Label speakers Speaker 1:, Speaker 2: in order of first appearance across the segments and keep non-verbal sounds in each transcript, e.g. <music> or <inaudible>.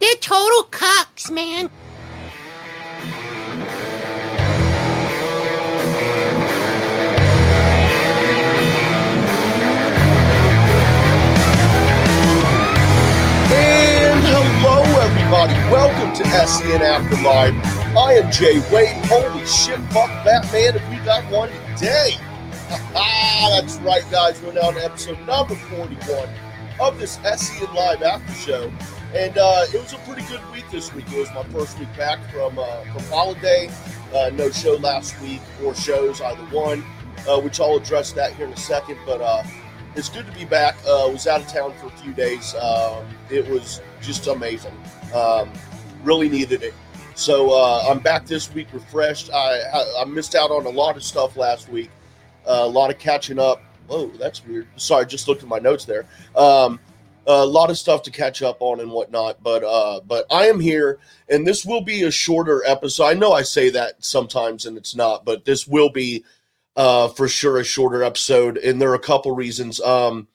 Speaker 1: They're total cocks, man.
Speaker 2: And hello, everybody. Welcome to SEN Afterlife. I am Jay Wade. Holy shit, fuck Batman, if we got one today. That's right, guys. We're now on episode number 41 of this SEN Live After Show. And uh, it was a pretty good week this week. It was my first week back from uh, from holiday. Uh, no show last week, or shows, either one, uh, which I'll address that here in a second. But uh, it's good to be back. Uh, was out of town for a few days. Um, it was just amazing. Um, really needed it. So uh, I'm back this week refreshed. I, I I missed out on a lot of stuff last week. A lot of catching up. Whoa, that's weird. Sorry, just looked at my notes there. Um, a lot of stuff to catch up on and whatnot. But uh, but I am here, and this will be a shorter episode. I know I say that sometimes, and it's not, but this will be uh, for sure a shorter episode, and there are a couple reasons. Um,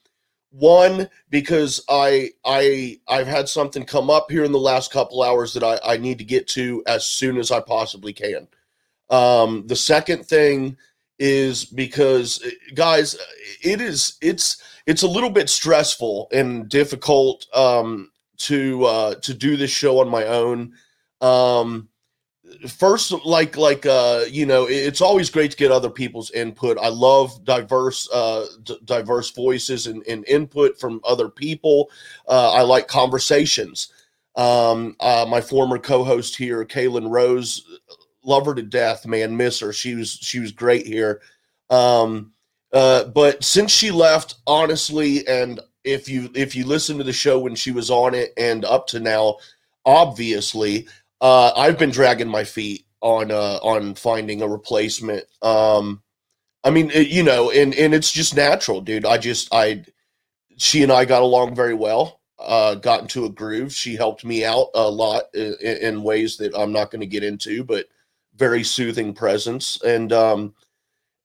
Speaker 2: one because I I I've had something come up here in the last couple hours that I, I need to get to as soon as I possibly can. Um, the second thing is because guys, it is it's it's a little bit stressful and difficult um, to uh, to do this show on my own. Um, first like like uh you know it's always great to get other people's input. I love diverse uh d- diverse voices and, and input from other people. Uh i like conversations. Um uh my former co-host here kaylin rose love her to death man miss her. She was she was great here. Um uh but since she left honestly and if you if you listen to the show when she was on it and up to now obviously uh, I've been dragging my feet on uh, on finding a replacement. Um, I mean, it, you know, and and it's just natural, dude. I just I she and I got along very well. Uh, got into a groove. She helped me out a lot in, in ways that I'm not going to get into, but very soothing presence. And um,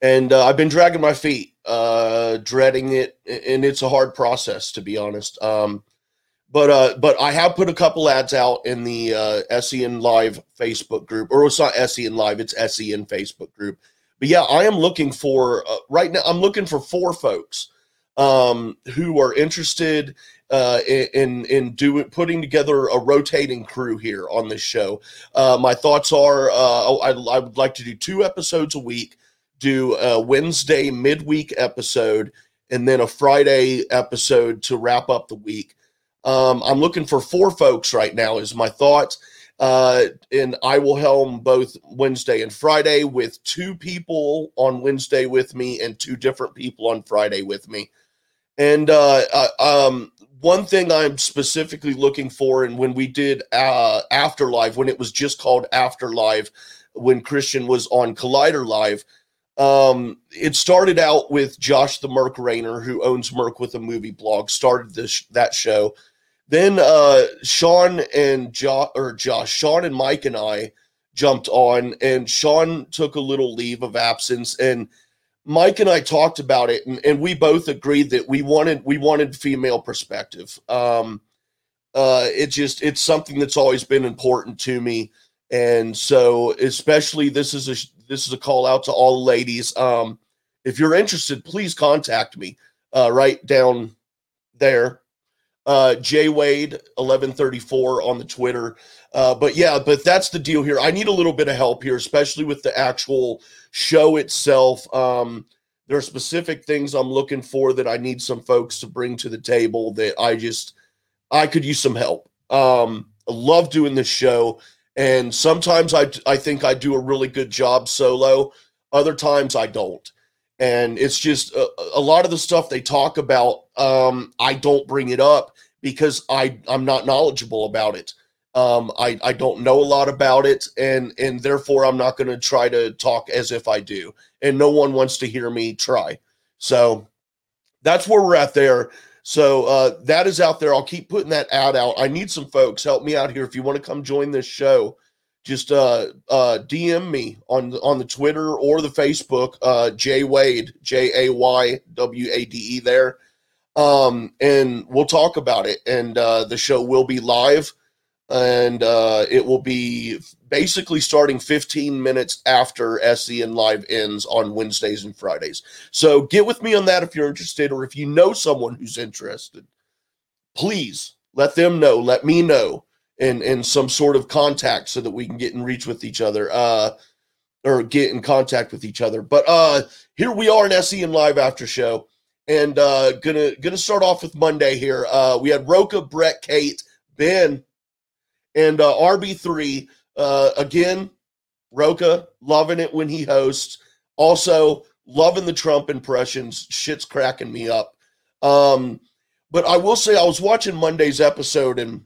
Speaker 2: and uh, I've been dragging my feet, uh, dreading it, and it's a hard process to be honest. Um, but uh, but I have put a couple ads out in the uh, SEN Live Facebook group, or it's not SEN Live, it's SEN Facebook group. But yeah, I am looking for uh, right now. I'm looking for four folks um, who are interested uh, in in doing putting together a rotating crew here on this show. Uh, my thoughts are uh, I, I would like to do two episodes a week, do a Wednesday midweek episode, and then a Friday episode to wrap up the week. Um, I'm looking for four folks right now, is my thought. Uh, and I will helm both Wednesday and Friday with two people on Wednesday with me and two different people on Friday with me. And uh, uh, um, one thing I'm specifically looking for, and when we did uh, Afterlife, when it was just called Afterlife, when Christian was on Collider Live, um, it started out with Josh the Merc Rayner, who owns Merc with a movie blog, started this that show. Then uh, Sean and Josh, or Josh, Sean and Mike and I jumped on, and Sean took a little leave of absence, and Mike and I talked about it, and, and we both agreed that we wanted we wanted female perspective. Um, uh, it just it's something that's always been important to me, and so especially this is a this is a call out to all ladies. Um, if you're interested, please contact me uh, right down there uh, J Wade 1134 on the Twitter. Uh, but yeah, but that's the deal here. I need a little bit of help here, especially with the actual show itself. Um, there are specific things I'm looking for that I need some folks to bring to the table that I just I could use some help. Um, I love doing this show, and sometimes I I think I do a really good job solo. Other times I don't. And it's just a, a, lot of the stuff they talk about um, i don't bring it up because i i'm not knowledgeable about it. Um, I, I don't know a lot about it and and therefore i'm not going to try to talk as if i do. And no one wants to hear me try. So that's where we're at there so uh, that is out there. I'll keep putting that ad out. I need some folks. Help me out here. If you want to come join this show just uh, uh, DM me on on the Twitter or the Facebook, uh, Jay Wade, J A Y W A D E there, um, and we'll talk about it. And uh, the show will be live and uh, it will be basically starting 15 minutes after SEN Live ends on Wednesdays and Fridays. So get with me on that if you're interested, or if you know someone who's interested. Please let them know, let me know, in in some sort of contact so that we can get in reach with each other, uh, or get in contact with each other. But uh, here we are in SEN Live after show, and uh, gonna gonna start off with Monday here. Uh, we had Rocha, Brett, Kate, Ben and uh, RB3, uh, again, Rocha, loving it when he hosts. Also, loving the Trump impressions. Shit's cracking me up. Um, but I will say, I was watching Monday's episode, and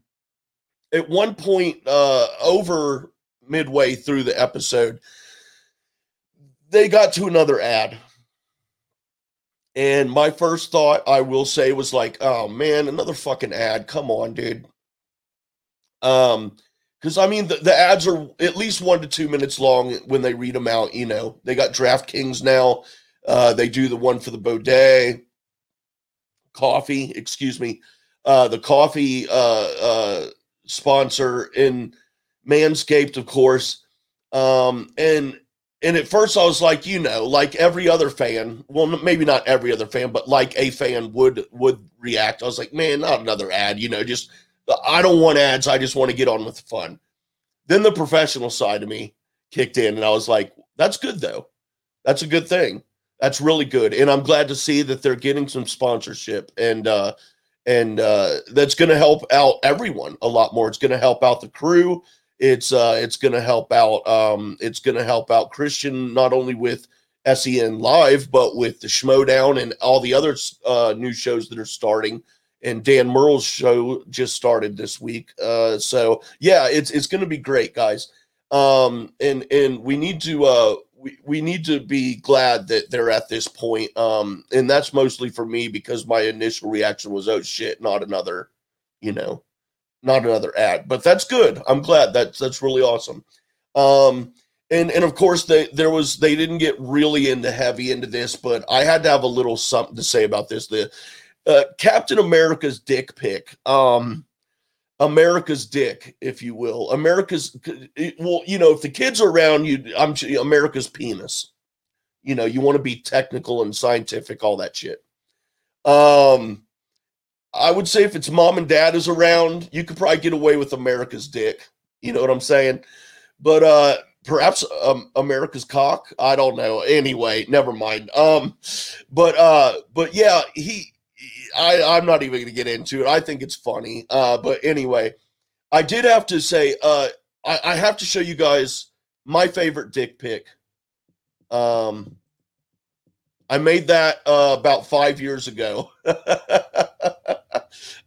Speaker 2: at one point, uh, over midway through the episode, they got to another ad. And my first thought, I will say, was like, oh man, another fucking ad. Come on, dude. Um, because I mean the, the ads are at least one to two minutes long when they read them out. You know, they got DraftKings now. Uh, they do the one for the Baudet coffee, excuse me, uh, the coffee uh, uh, sponsor in Manscaped, of course. Um, and and at first I was like, you know, like every other fan, well, maybe not every other fan, but like a fan would would react. I was like, man, not another ad, you know, just I don't want ads. I just want to get on with the fun. Then the professional side of me kicked in, and I was like, that's good, though. That's a good thing. That's really good. And I'm glad to see that they're getting some sponsorship and, uh, and uh, that's going to help out everyone a lot more. It's going to help out the crew. It's uh, it's going to help out. Um, it's going to help out Christian not only with SEN Live, but with the Schmoedown and all the other uh, new shows that are starting and Dan Murrell's show just started this week. Uh, so yeah, it's it's going to be great, guys. Um, and and we need to uh, we we need to be glad that they're at this point. Um, and that's mostly for me because my initial reaction was, oh shit, not another, you know, not another ad. But that's good. I'm glad. That's that's really awesome. Um, and and of course they there was they didn't get really into heavy into this, but I had to have a little something to say about this. The uh, Captain America's dick pic. Um, America's dick, if you will. America's well, you know, if the kids are around you, I'm America's penis. You know, you want to be technical and scientific, all that shit. Um, I would say if it's mom and dad is around, you could probably get away with America's dick. You know what I'm saying? But uh perhaps um, America's cock. I don't know. Anyway, never mind. Um, but uh, but yeah, he I, I'm not even going to get into it. I think it's funny. Uh, but anyway, I did have to say, uh, I, I have to show you guys my favorite dick pic. Um, I made that uh, about five years ago. <laughs>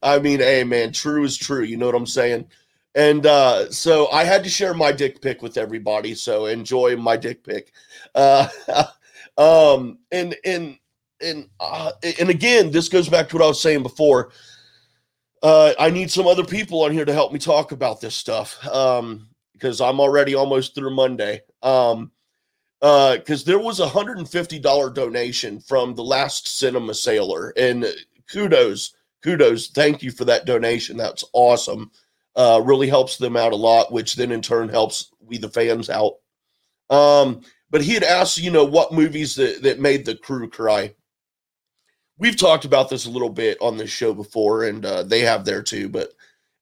Speaker 2: I mean, hey, man, true is true. You know what I'm saying? And uh, so I had to share my dick pic with everybody. So enjoy my dick pic. Uh, <laughs> um, and and and uh, and again, this goes back to what I was saying before. Uh, I need some other people on here to help me talk about this stuff um, because I'm already almost through Monday. Um, because uh, there was a hundred and fifty dollar donation from the last cinema sailor, and kudos, kudos, thank you for that donation. That's awesome. Uh, really helps them out a lot, which then in turn helps we the fans out. Um, but he had asked, you know, what movies that, that made the crew cry we've talked about this a little bit on this show before, and uh, they have there too. But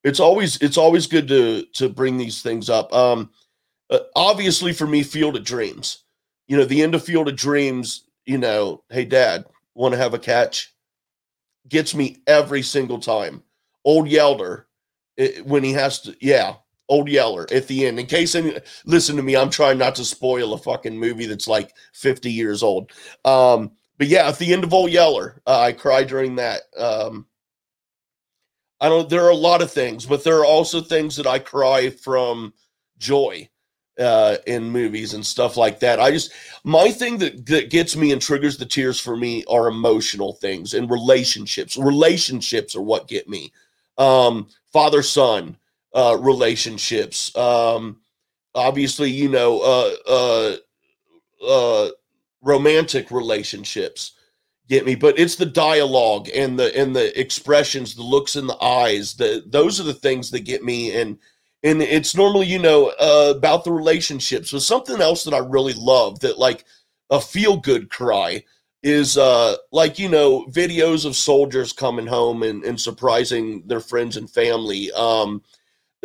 Speaker 2: it's always it's always good to to bring these things up. Um, uh, obviously, for me, Field of Dreams. You know, the end of Field of Dreams. You know, hey, Dad, want to have a catch? Gets me every single time. Old Yeller, it, when he has to, yeah, Old Yeller at the end. In case any, listen to me, I'm trying not to spoil a fucking movie that's like 50 years old. Um, but yeah, at the end of Old Yeller, uh, I cried during that. Um, I don't. There are a lot of things, but there are also things that I cry from joy uh, in movies and stuff like that. I just my thing that that gets me and triggers the tears for me are emotional things and relationships. Relationships are what get me. Um, Father son uh, relationships. Um, obviously, you know. Uh, uh, uh, romantic relationships get me but it's the dialogue and the and the expressions the looks in the eyes the those are the things that get me and and it's normally you know uh, about the relationships. But something else that I really love that like a feel good cry is uh like you know videos of soldiers coming home and, and surprising their friends and family um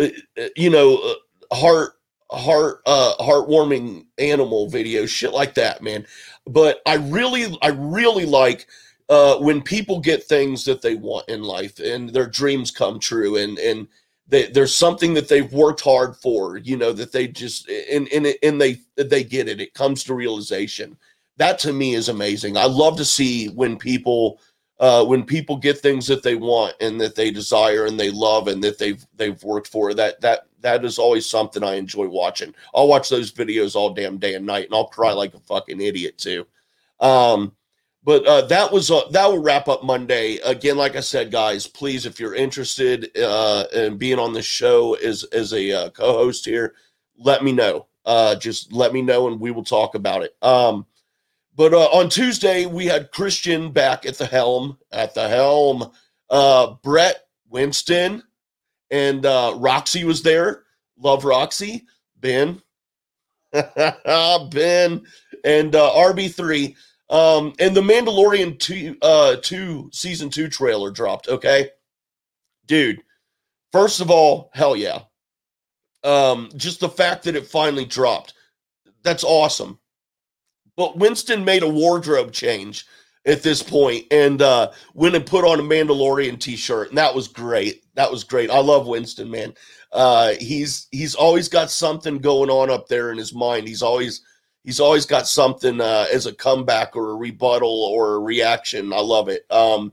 Speaker 2: uh, uh, you know uh, heart heart uh heartwarming animal videos shit like that man but i really i really like uh when people get things that they want in life and their dreams come true and and they, there's something that they've worked hard for you know that they just and and, and they they get it it comes to realization that to me is amazing. I love to see when people uh, when people get things that they want and that they desire and they love and that they've they've worked for. That that that is always something I enjoy watching. I'll watch those videos all damn day and night, and I'll cry like a fucking idiot too. Um, but uh, that was uh, that will wrap up Monday. Again, like I said, guys, please, if you're interested uh, in being on the show as as a uh, co-host here, let me know. Uh, just let me know, and we will talk about it. Um, but uh, on Tuesday, we had Christian back at the helm. At the helm, uh, Brett Winston and uh, Roxy was there. Love Roxy. Ben, <laughs> Ben, and uh, RB3. Um, and the Mandalorian two, uh, two season two trailer dropped. Okay, dude. First of all, hell yeah. Um, just the fact that it finally dropped. That's awesome. But Winston made a wardrobe change at this point and uh, went and put on a Mandalorian t-shirt, and that was great. That was great. I love Winston, man. Uh, he's he's always got something going on up there in his mind. He's always he's always got something uh, as a comeback or a rebuttal or a reaction. I love it. Um,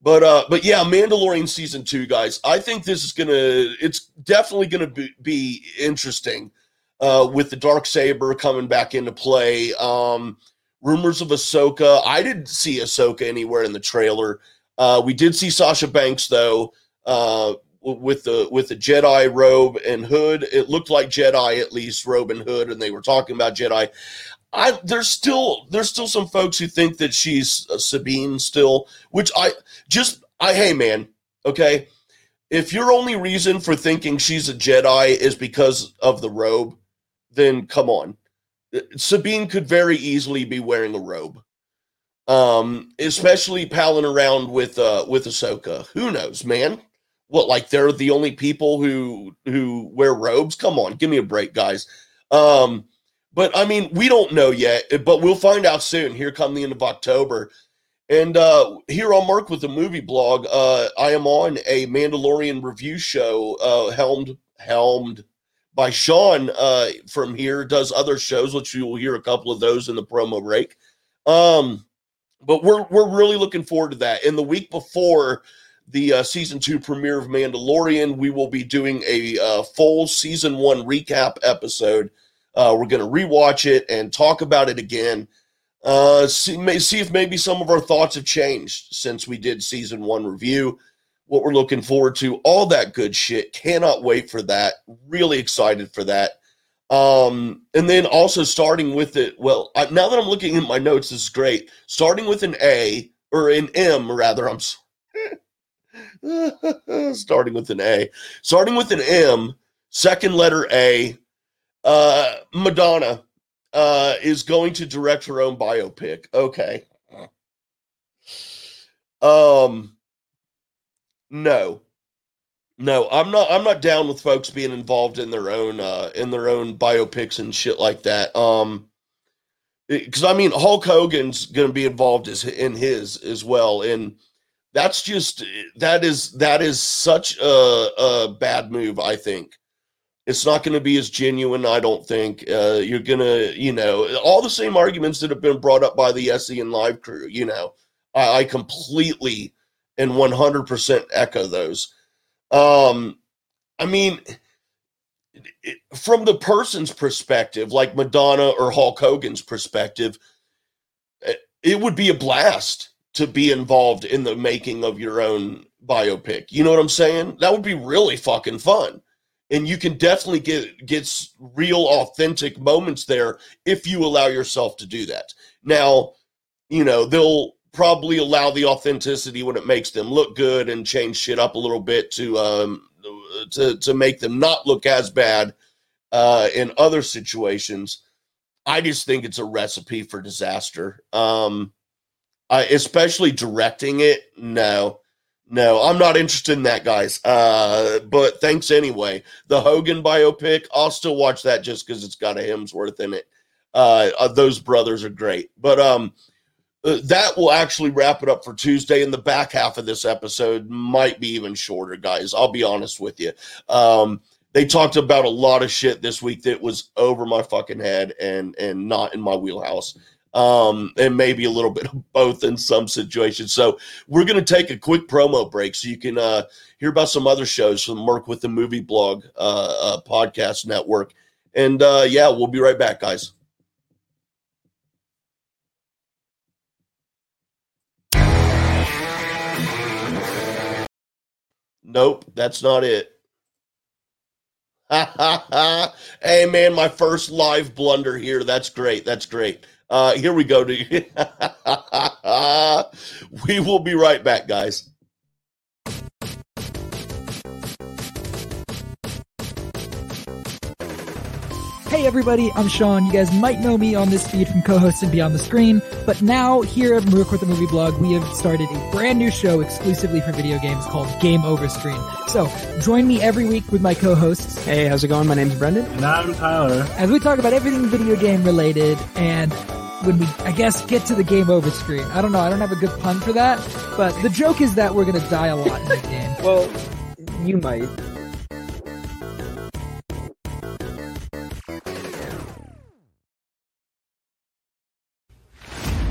Speaker 2: but uh, but yeah, Mandalorian season two, guys. I think this is gonna. It's definitely gonna be, be interesting uh, with the dark saber coming back into play. Um, rumors of Ahsoka. I didn't see Ahsoka anywhere in the trailer. Uh, we did see Sasha Banks though, uh, with the with the Jedi robe and hood. It looked like Jedi at least robe and hood, and they were talking about Jedi. I there's still there's still some folks who think that she's Sabine still, which I just I hey man, okay. If your only reason for thinking she's a Jedi is because of the robe, then come on. Uh, Sabine could very easily be wearing a robe. Um, especially palling around with uh with Ahsoka. Who knows, man? What like they're the only people who who wear robes? Come on, give me a break, guys. Um, but I mean, we don't know yet, but we'll find out soon. Here come the end of October. And uh, here on Merc with the Movie Blog, uh, I am on a Mandalorian review show, uh, helmed helmed by Sean uh, from here, does other shows, which you will hear a couple of those in the promo break. Um, but we're we're really looking forward to that. In the week before the uh, season two premiere of Mandalorian, we will be doing a uh, full season one recap episode. Uh, we're going to rewatch it and talk about it again. Uh, see, may, see if maybe some of our thoughts have changed since we did season one review what we're looking forward to, all that good shit. Cannot wait for that. Really excited for that. Um, and then also starting with it, well, I, now that I'm looking at my notes, this is great. Starting with an A or an M, rather, I'm <laughs> starting with an A, starting with an M, second letter A. Uh, Madonna uh, is going to direct her own biopic. Okay. Um, no. No, I'm not I'm not down with folks being involved in their own uh in their own biopics and shit like that. Um because I mean Hulk Hogan's going to be involved as in his as well and that's just that is that is such a, a bad move I think. It's not going to be as genuine I don't think. Uh you're to, you know, all the same arguments that have been brought up by the SEN live crew, you know. I, I completely and 100% echo those. Um, I mean, from the person's perspective, like Madonna or Hulk Hogan's perspective, it, eh, it would be a blast to be involved in the making of your own biopic. You know what I'm saying? That would be really fucking fun. And you can definitely get get real authentic moments there if you allow yourself to do that. Now, you know, they'll probably allow the authenticity when it makes them look good and change shit up a little bit to um to to make them not look as bad uh, in other situations. I just think it's a recipe for disaster. Um, I, especially directing it. No, no, I'm not interested in that, guys. Uh, but thanks anyway. The Hogan biopic, I'll still watch that just because it's got a Hemsworth in it. Uh, uh, those brothers are great. But um, that will actually wrap it up for Tuesday. And the back half of this episode might be even shorter, guys. I'll be honest with you. Um, they talked about a lot of shit this week that was over my fucking head and and not in my wheelhouse um, and maybe a little <laughs> bit of both in some situations. So we're to take a quick promo break so you can uh, hear about some other shows from Merc with the Movie Blog uh, uh, podcast network. And uh, yeah, we'll be right back, guys. Nope, that's not it. <laughs> hey man, my first live blunder here. That's great. That's great. Uh, here we go. <laughs> we will be right back, guys.
Speaker 3: Hey everybody, I'm Sean. You guys might know me on this feed from co-hosting Beyond the Screen, but now here at Merc with the Movie Blog, we have started a brand new show exclusively for video games called Game Over Screen. So join me every week with my co-hosts.
Speaker 4: Hey, how's it going? My name's Brendan.
Speaker 5: And I'm Tyler.
Speaker 3: As we talk about everything video game related and when we, I guess, get to the game over screen. I don't know. I don't have a good pun for that, but the joke is that we're going to die a lot in the game.
Speaker 4: well, you might.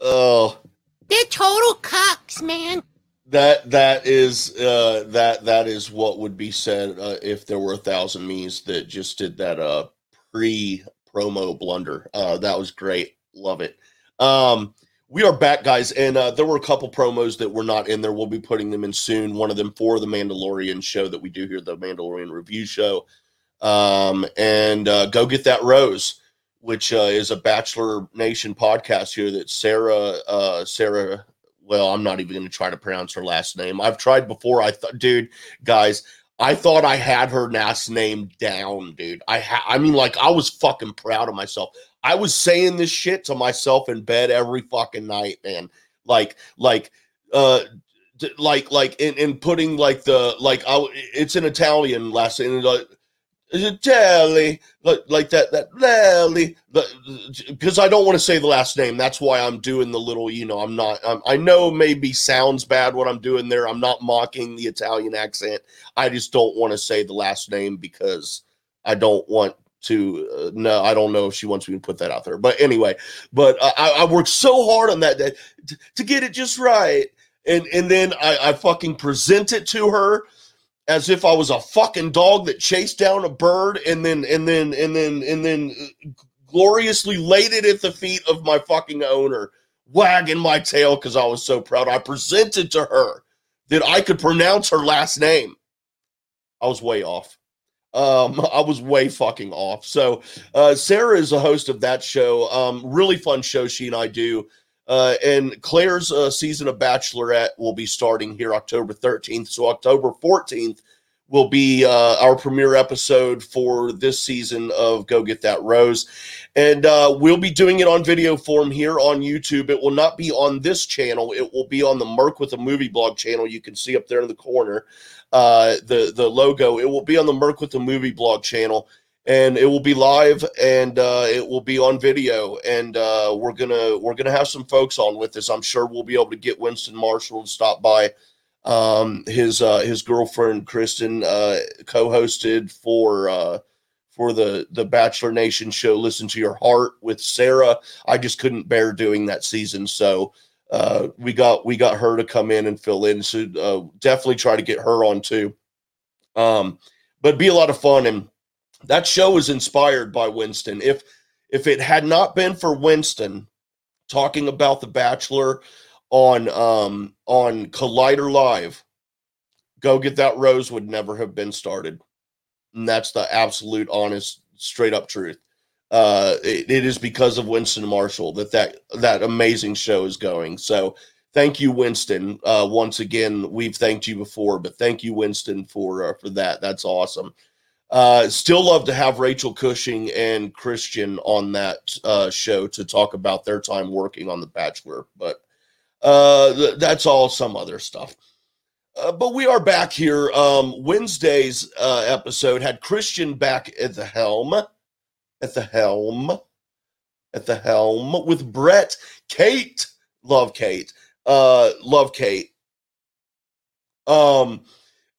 Speaker 2: Oh,
Speaker 1: They're total cocks, man.
Speaker 2: that that is uh, that that is what would be said uh, if there were a thousand me's that just did that uh, pre promo blunder. Uh, that was great. Love it. Um, we are back, guys, and uh, there were a couple promos that were not in there. We'll be putting them in soon. One of them for the Mandalorian show that we do here, the Mandalorian review show. Um, and uh, go get that rose, which uh, is a Bachelor Nation podcast here that Sarah, uh, Sarah. Well, I'm not even going to try to pronounce her last name. I've tried before. I thought, dude, guys, I thought I had her last name down, dude. I ha- I mean, like, I was fucking proud of myself. I was saying this shit to myself in bed every fucking night, man. Like, like, uh, like, like, in, in putting like the like, I, it's an Italian last name, like, Italian, like, like that, that Lally, because I don't want to say the last name. That's why I'm doing the little, you know, I'm not. I'm, I know maybe sounds bad what I'm doing there. I'm not mocking the Italian accent. I just don't want to say the last name because I don't want to uh, no i don't know if she wants me to put that out there but anyway but i, I worked so hard on that, that to, to get it just right and and then I, I fucking present it to her as if i was a fucking dog that chased down a bird and then and then and then and then uh, gloriously laid it at the feet of my fucking owner wagging my tail because i was so proud i presented to her that i could pronounce her last name i was way off um, <laughs> I was way fucking off. So, uh, Sarah is a host of that show. Um, really fun show she and I do. Uh, and Claire's uh, season of Bachelorette will be starting here October 13th. So, October 14th, will be uh, our premiere episode for this season of Go Get That Rose. And uh, we'll be doing it on video form here on YouTube. It will not be on this channel. It will be on the Merc with a Movie Blog channel. You can see up there in the corner uh, the the logo. It will be on the Merc with a Movie Blog channel, and it will be live and uh, it will be on video. And uh, we're gonna we're gonna have some folks on with us. I'm sure we'll be able to get Winston Marshall to stop by. Um, his uh, his girlfriend Kristen uh, co-hosted for uh, for the the Bachelor Nation show. Listen to your heart with Sarah. I just couldn't bear doing that season, so uh, we got we got her to come in and fill in. So uh, definitely try to get her on too. Um, but be a lot of fun, and that show was inspired by Winston. If if it had not been for Winston talking about the Bachelor on um on Collider Live, go get that rose would never have been started. And that's the absolute honest, straight up truth. Uh, it, it is because of Winston Marshall that that that amazing show is going. So thank you, Winston. Uh, once again, we've thanked you before, but thank you, Winston, for uh, for that. That's awesome. Uh, still love to have Rachel Cushing and Christian on that uh, show to talk about their time working on The Bachelor, but uh, th- that's all some other stuff. Uh, but we are back here. Um, Wednesday's uh, episode had Christian back at the helm, at the helm, at the helm with Brett. Kate, love Kate, uh, love Kate. Um,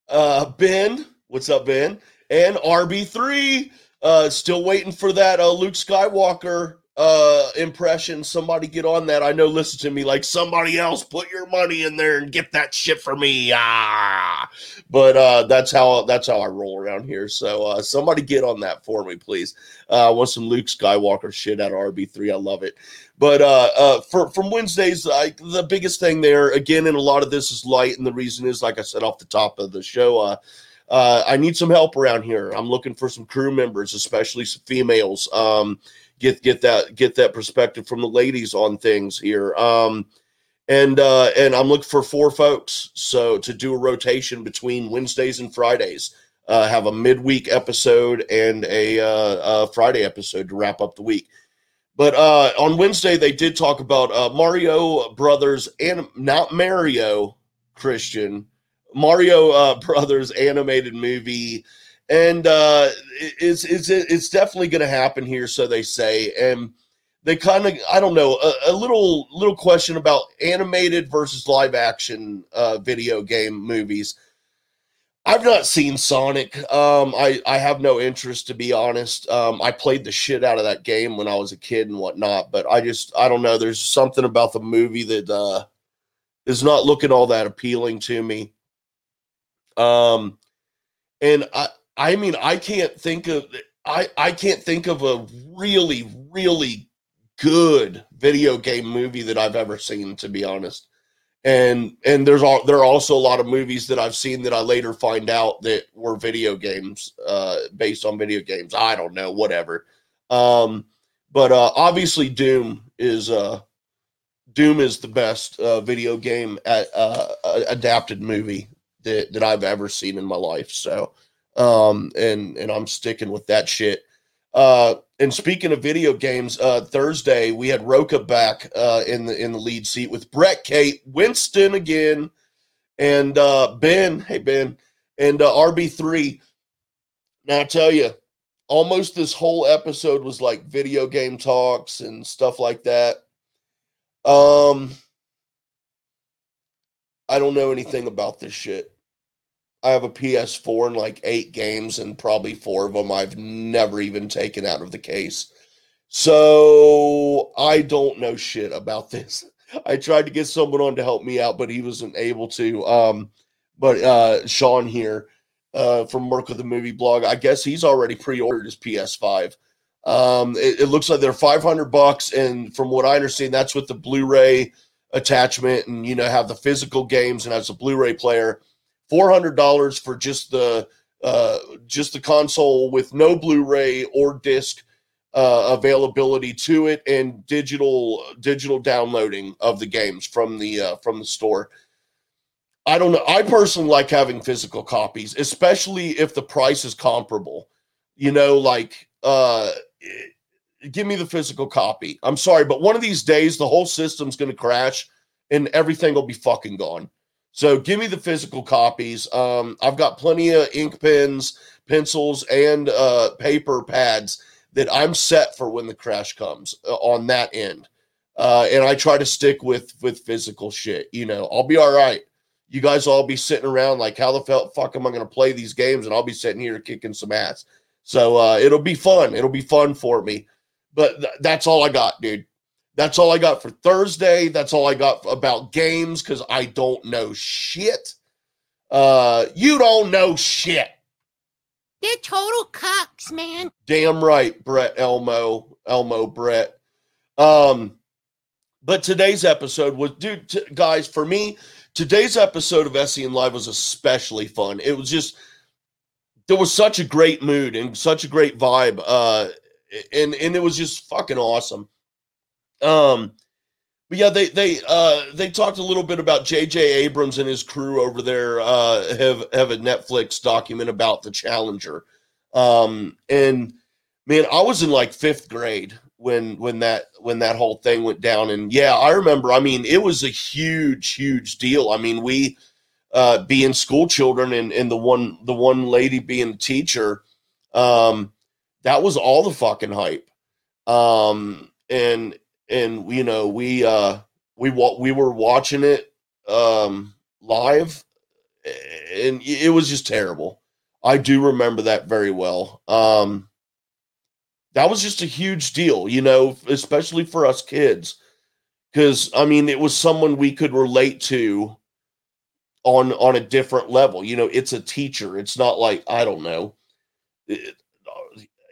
Speaker 2: uh, Ben, what's up, Ben? And RB3, uh, still waiting for that uh, Luke Skywalker uh impression. Somebody get on that. I know listen to me like somebody else put your money in there and get that shit for me. Ah. But uh that's how that's how i roll around here. So uh somebody get on that for me please. Uh I want some luke skywalker shit out of rb3 i love it. But uh uh for from wednesdays like the biggest thing there again and a lot of this is light and the reason is like i said off the top of the show uh uh, I need some help around here. I'm looking for some crew members, especially some females. Um, get get that get that perspective from the ladies on things here. Um, and uh, and I'm looking for four folks, so to do a rotation between Wednesdays and Fridays. Uh, have a midweek episode and a, uh, a Friday episode to wrap up the week. But uh, on Wednesday, they did talk about uh, Mario Brothers and not Mario Christian, Mario uh, <laughs> Brothers animated movie, and uh, it's it's it's definitely going to happen here, so they say. And they kind of I don't know a, a, little little question about animated versus live action uh, video game movies. I've not seen Sonic. Um, I I have no interest to be honest. Um, I played the shit out of that game when I was a kid and whatnot, but I just I don't know. There's something about the movie that uh, is not looking all that appealing to me. Um, and I, I mean, I can't think of, I, I can't think of a really, really good video game movie that I've ever seen, to be honest. And and there's all there are also a lot of movies that I've seen that I later find out that were video games, uh, based on video games. I don't know, whatever. Um, but uh, obviously, Doom is uh, Doom is the best uh, video game at, uh, adapted movie that, that I've ever seen in my life. So, um, and and I'm sticking with that shit. Uh, and speaking of video games, uh, Thursday we had Rocha back uh, in the in the lead seat with Brett, Kate, Winston again, and uh, Ben. Hey Ben, and uh, RB three. Now I tell you, almost this whole episode was like video game talks and stuff like that. Um, I don't know anything about this shit. I have a PS4 and like eight games, and probably four of them I've never even taken out of the case. So I don't know shit about <laughs> this. I tried to get someone on to help me out, but he wasn't able to. Um, but uh, Sean here uh, from Merc of the Movie Blog, I guess he's already pre-ordered his PS5. Um, it, it looks like they're 500 bucks, and from what I understand, that's with the Blu-ray attachment, and you know have the physical games and has a Blu-ray player four hundred dollars for just the uh, just the console with no Blu-ray or disc uh, availability to it, and digital digital downloading of the games from the uh, from the store. I don't know. I personally like having physical copies, especially if the price is comparable. You know, like uh give me the physical copy. I'm sorry, but one of these days the whole system's going to crash and everything will be fucking gone. So give me the physical copies. Um I've got plenty of ink pens, pencils and uh paper pads that I'm set for when the crash comes uh, on that end. Uh and I try to stick with with physical shit, you know. I'll be all right you guys all be sitting around like, how the fuck am I going to play these games? And I'll be sitting here kicking some ass. So uh, it'll be fun. It'll be fun for me. But th- that's all I got, dude. That's all I got for Thursday. That's all I got about games because I don't know shit. Uh, you don't know shit.
Speaker 1: They're total cocks, man.
Speaker 2: Damn right, Brett Elmo, Elmo Brett. Um, but today's episode was, dude, t- guys, for me, today's episode of SEN Live was especially fun. It was just there was such a great mood and such a great vibe. Uh and and it was just fucking awesome. Um but yeah, they they uh they talked a little bit about JJ Abrams and his crew over there uh have have a Netflix document about the Challenger. Um and man, I was in like 5th grade when when that when that whole thing went down. And yeah i remember i mean it was a huge huge deal. I mean we uh being school children and and the one the one lady being a teacher um that was all the fucking hype. Um and and you know we uh we we were watching it um live and it was just terrible i do remember that very well um that was just a huge deal, you know, especially for us kids. Because I mean, it was someone we could relate to on on a different level. You know, it's a teacher. It's not like I don't know.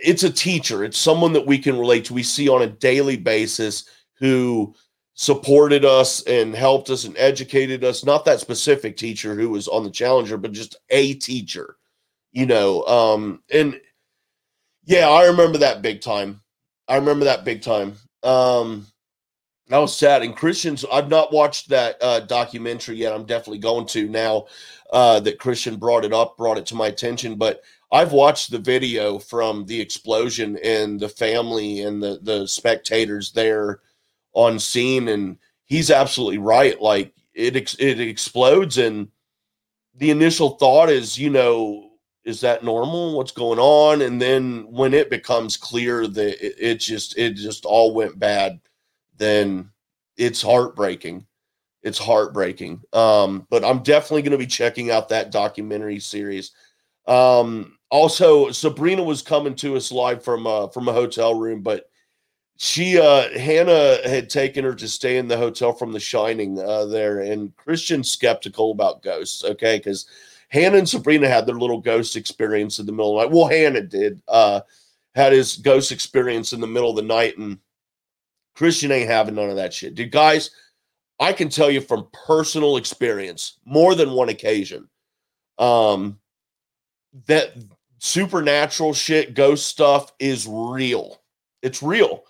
Speaker 2: It, it's a teacher. It's someone that we can relate to. We see on a daily basis who supported us and helped us and educated us. Not that specific teacher who was on the Challenger, but just a teacher. You know, um, and yeah, I remember that big time. I remember that big time. Um, that was sad. And Christians, I've not watched that uh, documentary yet. I'm definitely going to now uh, that Christian brought it up, brought it to my attention. But I've watched the video from the explosion and the family and the the spectators there on scene, and he's absolutely right. Like it it explodes, and the initial thought is, you know, is that normal? What's going on? And then when it becomes clear that it, it, just it just all went bad then it's heartbreaking. It's heartbreaking. Um but i'm definitely going to be checking out that documentary series um also sabrina was coming to us live from uh from a hotel room but she uh hannah had taken her to stay in the hotel from the shining uh there and christian's skeptical about ghosts okay because Hannah and Sabrina had their little ghost experience in the middle of the night. Well, Hannah did, uh, had his ghost experience in the middle of the night, and Christian ain't having none of that shit. Dude, guys, I can tell you from personal experience, more than one occasion, um, that supernatural shit, ghost stuff is real. It's real.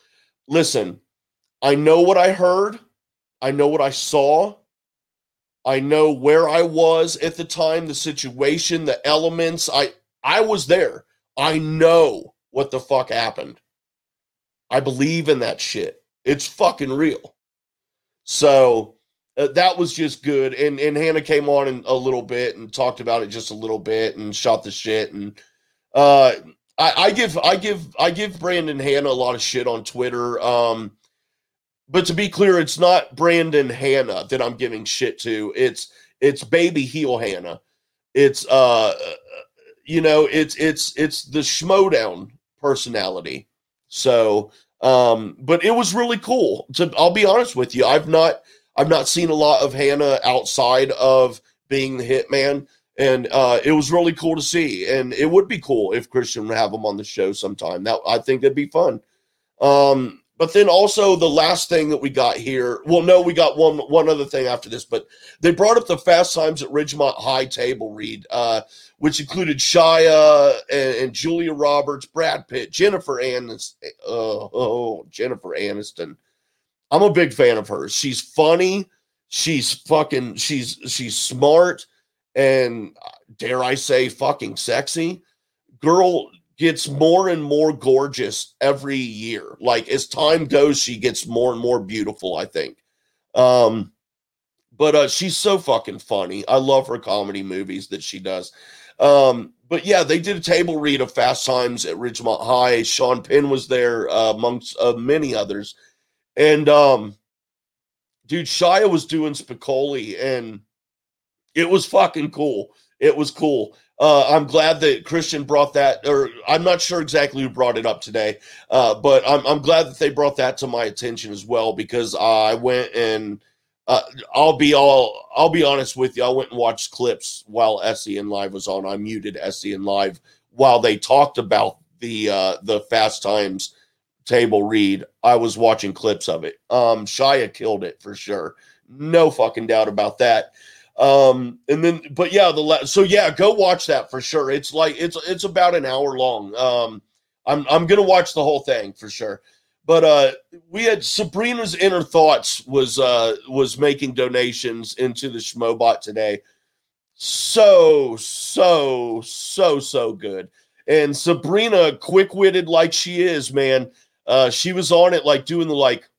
Speaker 2: Listen, I know what I heard, I know what I saw. I know where I was at the time, the situation, the elements. I I was there. I know what the fuck happened. I believe in that shit. It's fucking real. So uh, that was just good. And and Hannah came on in a little bit and talked about it just a little bit and shot the shit. And uh, I, I give I give I give Brandon Hannah a lot of shit on Twitter. Um, but to be clear, it's not Brandon Hannah that I'm giving shit to. It's it's baby heel Hannah. It's uh you know, it's it's it's the Schmoedown personality. So um, but it was really cool. To I'll be honest with you, I've not I've not seen a lot of Hannah outside of being the hitman. And uh, it was really cool to see. And it would be cool if Christian would have him on the show sometime. That I think that'd be fun. Um, but then also the last thing that we got here, well, no, we got one one other thing after this, but they brought up the Fast Times at Ridgemont High table read, uh, which included Shia and, and, Julia Roberts, Brad Pitt, Jennifer Aniston. Uh, oh, Jennifer Aniston. I'm a big fan of hers. She's funny. she's fucking she's she's smart and uh, dare I say fucking sexy. Girl gets more and more gorgeous every year. Like as time goes, she gets more and more beautiful, I think. Um but uh she's so fucking funny. I love her comedy movies that she does. Um but yeah, they did a table read of Fast Times at Ridgemont High. Sean Penn was there uh, amongst uh, many others. And um dude, Shia was doing Spicoli and it was fucking cool. It was cool. Uh, I'm glad that Christian brought that, or I'm not sure exactly who brought it up today, uh, but I'm, I'm glad that they brought that to my attention as well because uh, I went and uh, I'll be all I'll be honest with you. I went and watched clips while SEN Live was on. I muted SEN Live while they talked about the uh, the Fast Times table read. I was watching clips of it. Um, Shia killed it for sure. No fucking doubt about that. Um, and then, but yeah, the la- so yeah, go watch that for sure. It's like it's it's about an hour long. Um, I'm I'm gonna watch the whole thing for sure. But uh, we had Sabrina's inner thoughts was uh was making donations into the Schmobot today. So so so so good. And Sabrina, quick witted like she is, man. Uh, she was on it like doing the like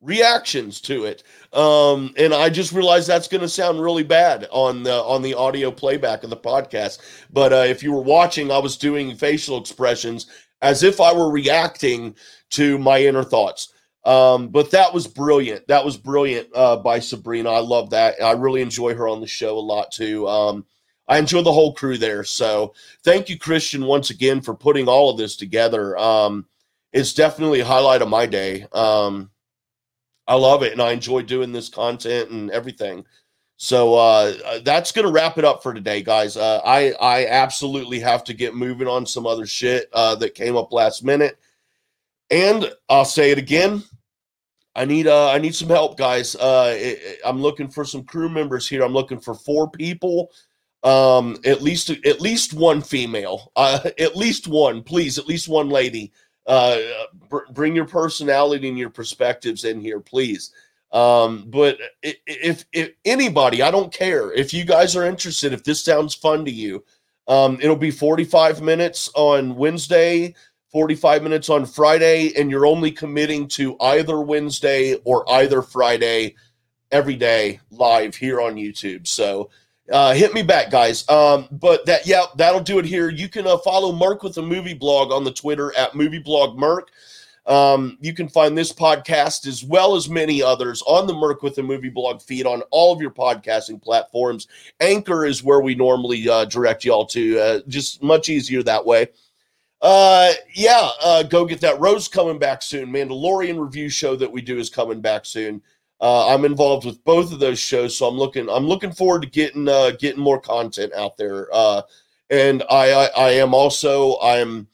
Speaker 2: reactions to it. Um and i just realized that's going to sound really bad on the on the audio playback of the podcast. But uh if you were watching i was doing facial expressions as if i were reacting to my inner thoughts. Um but that was brilliant. That was brilliant uh by sabrina. I love that. I really enjoy her on the show a lot too. Um i enjoy the whole crew there so thank you christian once again for putting all of this together um it's definitely a highlight of my day um I love it and I enjoy doing this content and everything. So uh, uh that's gonna wrap it up for today, guys. Uh, I I absolutely have to get moving on some other shit uh, that came up last minute, and I'll say it again. I need uh I need some help, guys. Uh, it, it, I'm looking for some crew members here. I'm looking for four people, um, at least at least one female, uh, <laughs> at least one, please, at least one lady uh, br- bring your personality and your perspectives in here, please. Um, but if, if anybody, I don't care if you guys are interested, if this sounds fun to you, um, it'll be 45 minutes on Wednesday, 45 minutes on Friday, and you're only committing to either Wednesday or either Friday every day live here on YouTube. So, uh, hit me back, guys. Um, but that, yeah, that'll do it here. You can uh, follow Merc with a movie blog on the Twitter at movie blog Merc. Um, you can find this podcast as well as many others on the Merc with a movie blog feed on all of your podcasting platforms. Anchor is where we normally uh, direct y'all to, uh, just much easier that way. Uh, yeah, uh, go get that. Rose coming back soon. Mandalorian review show that we do is coming back soon. Uh, I'm involved with both of those shows, so I'm looking I'm looking forward to getting uh, getting more content out there. Uh, and I, I I am also I'm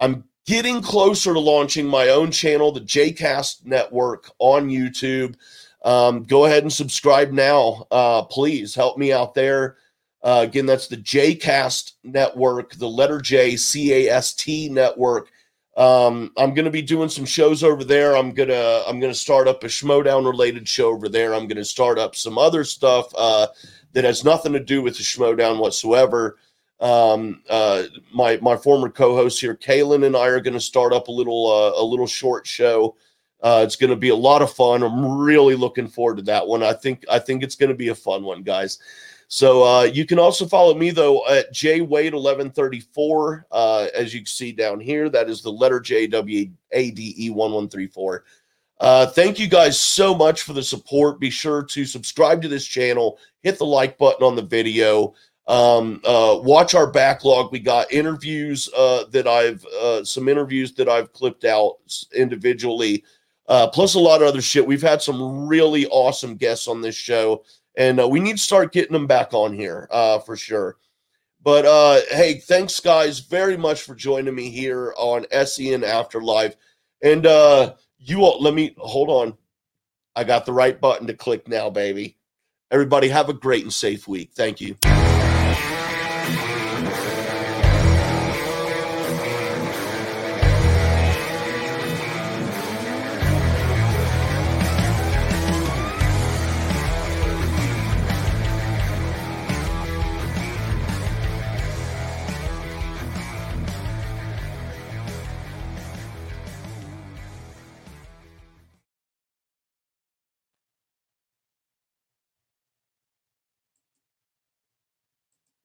Speaker 2: I'm getting closer to launching my own channel, the JCast Network on YouTube. Um, go ahead and subscribe now, uh, please help me out there. Uh, again, that's the JCast Network, the letter J C A S T Network. Um, I'm going to be doing some shows over there. I'm gonna I'm gonna start up a Schmoedown related show over there. I'm going to start up some other stuff uh, that has nothing to do with the Schmoedown whatsoever. Um, uh, my my former co-host here, Kaylin, and I are going to start up a little uh, a little short show. Uh, it's going to be a lot of fun. I'm really looking forward to that one. I think I think it's going to be a fun one, guys. So uh, you can also follow me though at J Wade eleven thirty four. Uh, as you can see down here, that is the letter J W A D E 1134. Uh, thank you guys so much for the support. Be sure to subscribe to this channel, hit the like button on the video. Um, uh, watch our backlog. We got interviews uh, that I've uh, some interviews that I've clipped out individually, uh, plus a lot of other shit. We've had some really awesome guests on this show and uh, we need to start getting them back on here uh, for sure. But uh, hey, thanks guys very much for joining me here on SEN Afterlife. And uh, you all, let me hold on. I got the right button to click now, baby. Everybody have a great and safe week. Thank you.